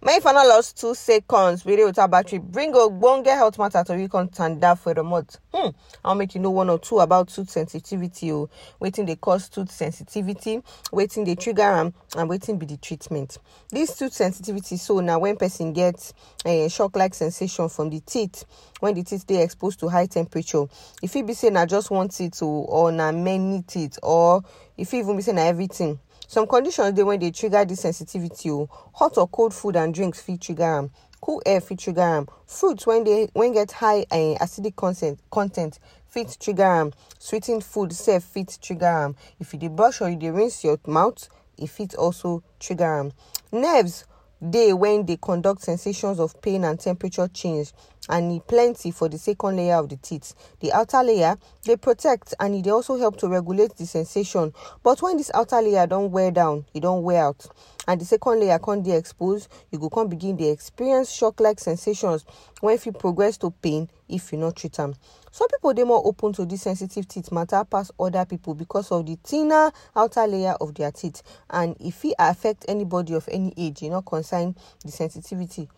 For not lost two seconds. Video without battery. Bring a bonge health matter to recon tanda for the month. Hmm. I'll make you know one or two about tooth sensitivity. Oh, waiting they cause tooth sensitivity, waiting they trigger them, and waiting be the treatment. This tooth sensitivity. So now when person gets a shock-like sensation from the teeth, when the teeth they exposed to high temperature, if it be saying I just want it to or na many teeth, or if even be saying everything some conditions dey when they trigger this sensitivity oh. hot or cold food and drinks fit trigger am. Cool air fit trigger am. Fruits when they when get high uh, acidic content content fit trigger am. Sweetened food sef fit trigger am. If you dey brush or you dey rinse your mouth fit also trigger am. Nerves dey when they conduct sensations of pain and temperature change and plenty for the second layer of the teeth. The outer layer they protect and dey also help to regulate the sensation but when this outer layer don't wear down, it don't wear out and the second layer come be exposed, you come begin dey experience shock-like sensations when if you progress to pain if you no treat am. Some people they more open to this sensitive teeth matter past other people because of the thinner outer layer of their teeth and if it affect anybody of any age, e no concern the sensitivity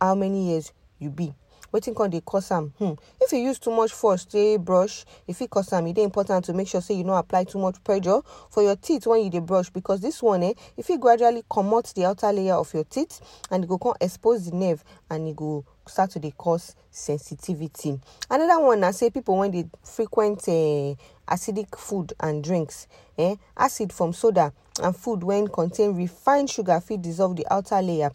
how many years you be. Wetin come dey cause am? Hmm if you use too much force take brush e fit cause am e dey important to make sure say you no apply too much pressure for your teeth when you dey brush because this one eh e fit gradually comot the outer layer of your teeth and e go come expose the nerve and e go start to dey cause sensitivity. Another one na say people wey dey frequent uh, acidic food and drinks eh acid from soda and food wey contain refined sugar fit dissolve the outer layer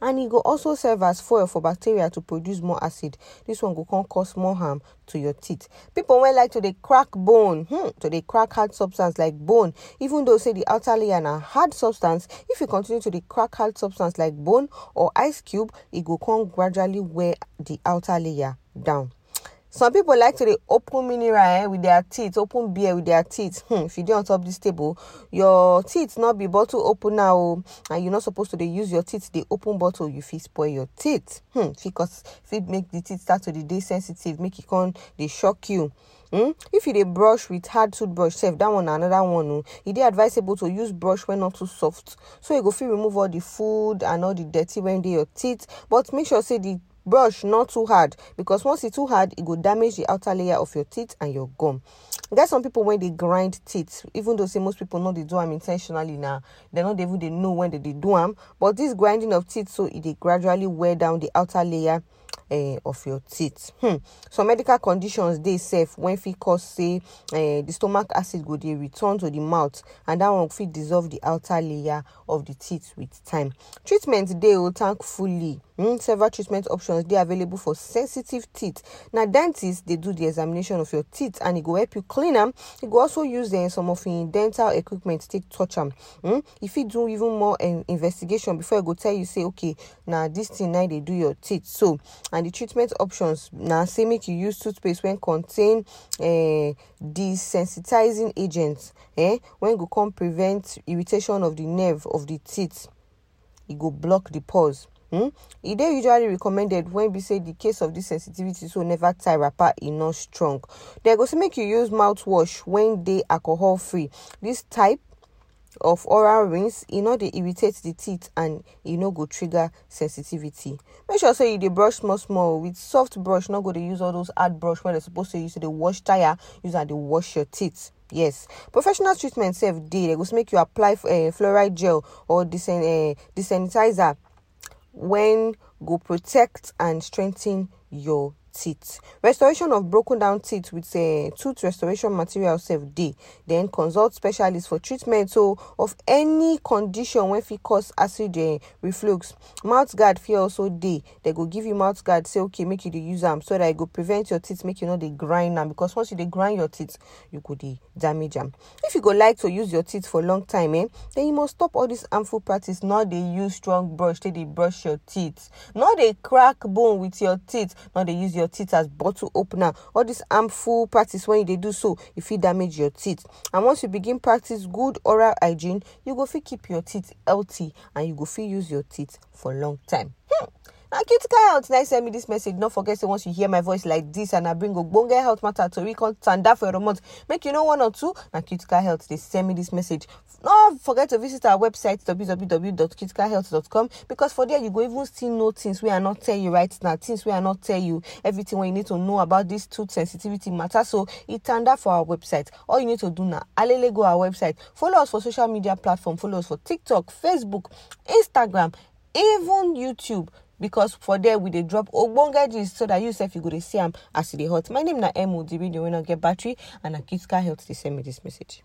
and e go also serve as fuel for bacteria to produce more acid. This one go come cause more harm to your teeth. People wey like to dey crack bone hmm, to dey crack hard substance like bone even though say the outer layer na hard substance if you continue to dey crack hard substance like bone or ice cube e go come gradually wear the outer layer down some people like to open mineral eh, with their teeth open beer with their teeth. Hmm, if you do on top this table your teeth not be bottle open now, and you're not supposed to use your teeth dey open bottle you fit spoil your teeth. Hmm, fit cause fit make the teeth start to dey dey sensitive make it come they shock you. Hmm? if you dey brush with hard toothbrush sef that one another one o e dey advisable to use brush wey not too soft so you go fit remove all the food and all the dirty wey dey your teeth but make sure say the brush not too hard. Because once it's too hard it go damage the outer layer of your teeth and your gum. Get some people when they grind teeth even though say most people know they do am intentionally na dem no dey even they know when they, dey do them but this grinding of teeth so it dey gradually wear down the outer layer uh, of your teeth. Hmm. Some medical conditions dey sef when fit cause say uh, the stomach acid go dey return to the mouth and that one fit dissolve the outer layer of the teeth with time. Treatment dey o thankfully mm, several treatment options dey available for sensitive teeth. Na dentist dey do the examination of your teeth and e go help you clean am. E go also use uh, some of im dental equipment take touch am. Mm? E fit do even more uh, investigation before e go tell you say okay na this thing na dey do your teeth so and the treatment options na say make you use toothpaste wey contain uh, desensitizing agents eh, wey go come prevent irritation of the nerve of the teeth e go block the pores hmm? e dey usually recommended when be say the case of this sensitivity so never tie wrapper e no strong. Dem go say make you use mouthwash wey dey alcohol free this type of oral rinse e no dey irritate the teeth and e no go trigger sensitivity. Make sure say you dey brush small small. With soft brush no go dey use all those hard brush wey dem suppose to use to dey wash tire use am dey wash your teeth. Yes. Professional treatment sef dey. Dem go make you apply uh, fluoride gel or desen uh, desensitizer when go protect and strengthen your teeth. Restoration of broken down teeth with uh, tooth restoration material sef dey. Then consult specialist for treatment so of any condition wey fit cause acid uh, reflux. Mouth guard fit also dey. Dem go give you mouth guard say okay make you dey use am so that e go prevent your teeth make you no dey grind am. Because once you dey grind your teeth you dey damage am. If you go like to use your teeth for long time eh then you must stop all this harmful practice. No dey use strong brush take dey brush your teeth. No dey crack bone with your teeth. No dey use your teeth as bottle opener. All these harmful practice when they do so e fit damage your teeth. And once you begin practice good oral hygiene you go fit keep your teeth healthy and you go fit use your teeth for long time. Hmm. Now, critical health, now send me this message. Don't forget, say once you hear my voice like this and I bring a Ogbonge health matter to recon stand for a month, make you know one or two. Now, critical health, they send me this message. Don't forget to visit our website www.criticalhealth.com because for there you go even see know things we are not tell you right now, things we are not tell you everything you need to know about this tooth sensitivity matter. So it turned for our website. All you need to do now, alele go our website, follow us for social media platform, follow us for TikTok, Facebook, Instagram, even YouTube because for there we dey drop ogbonge gist so that you sef you go dey see am as e hot my name na emo the radio wey no get battery and na critical health dey send me this message.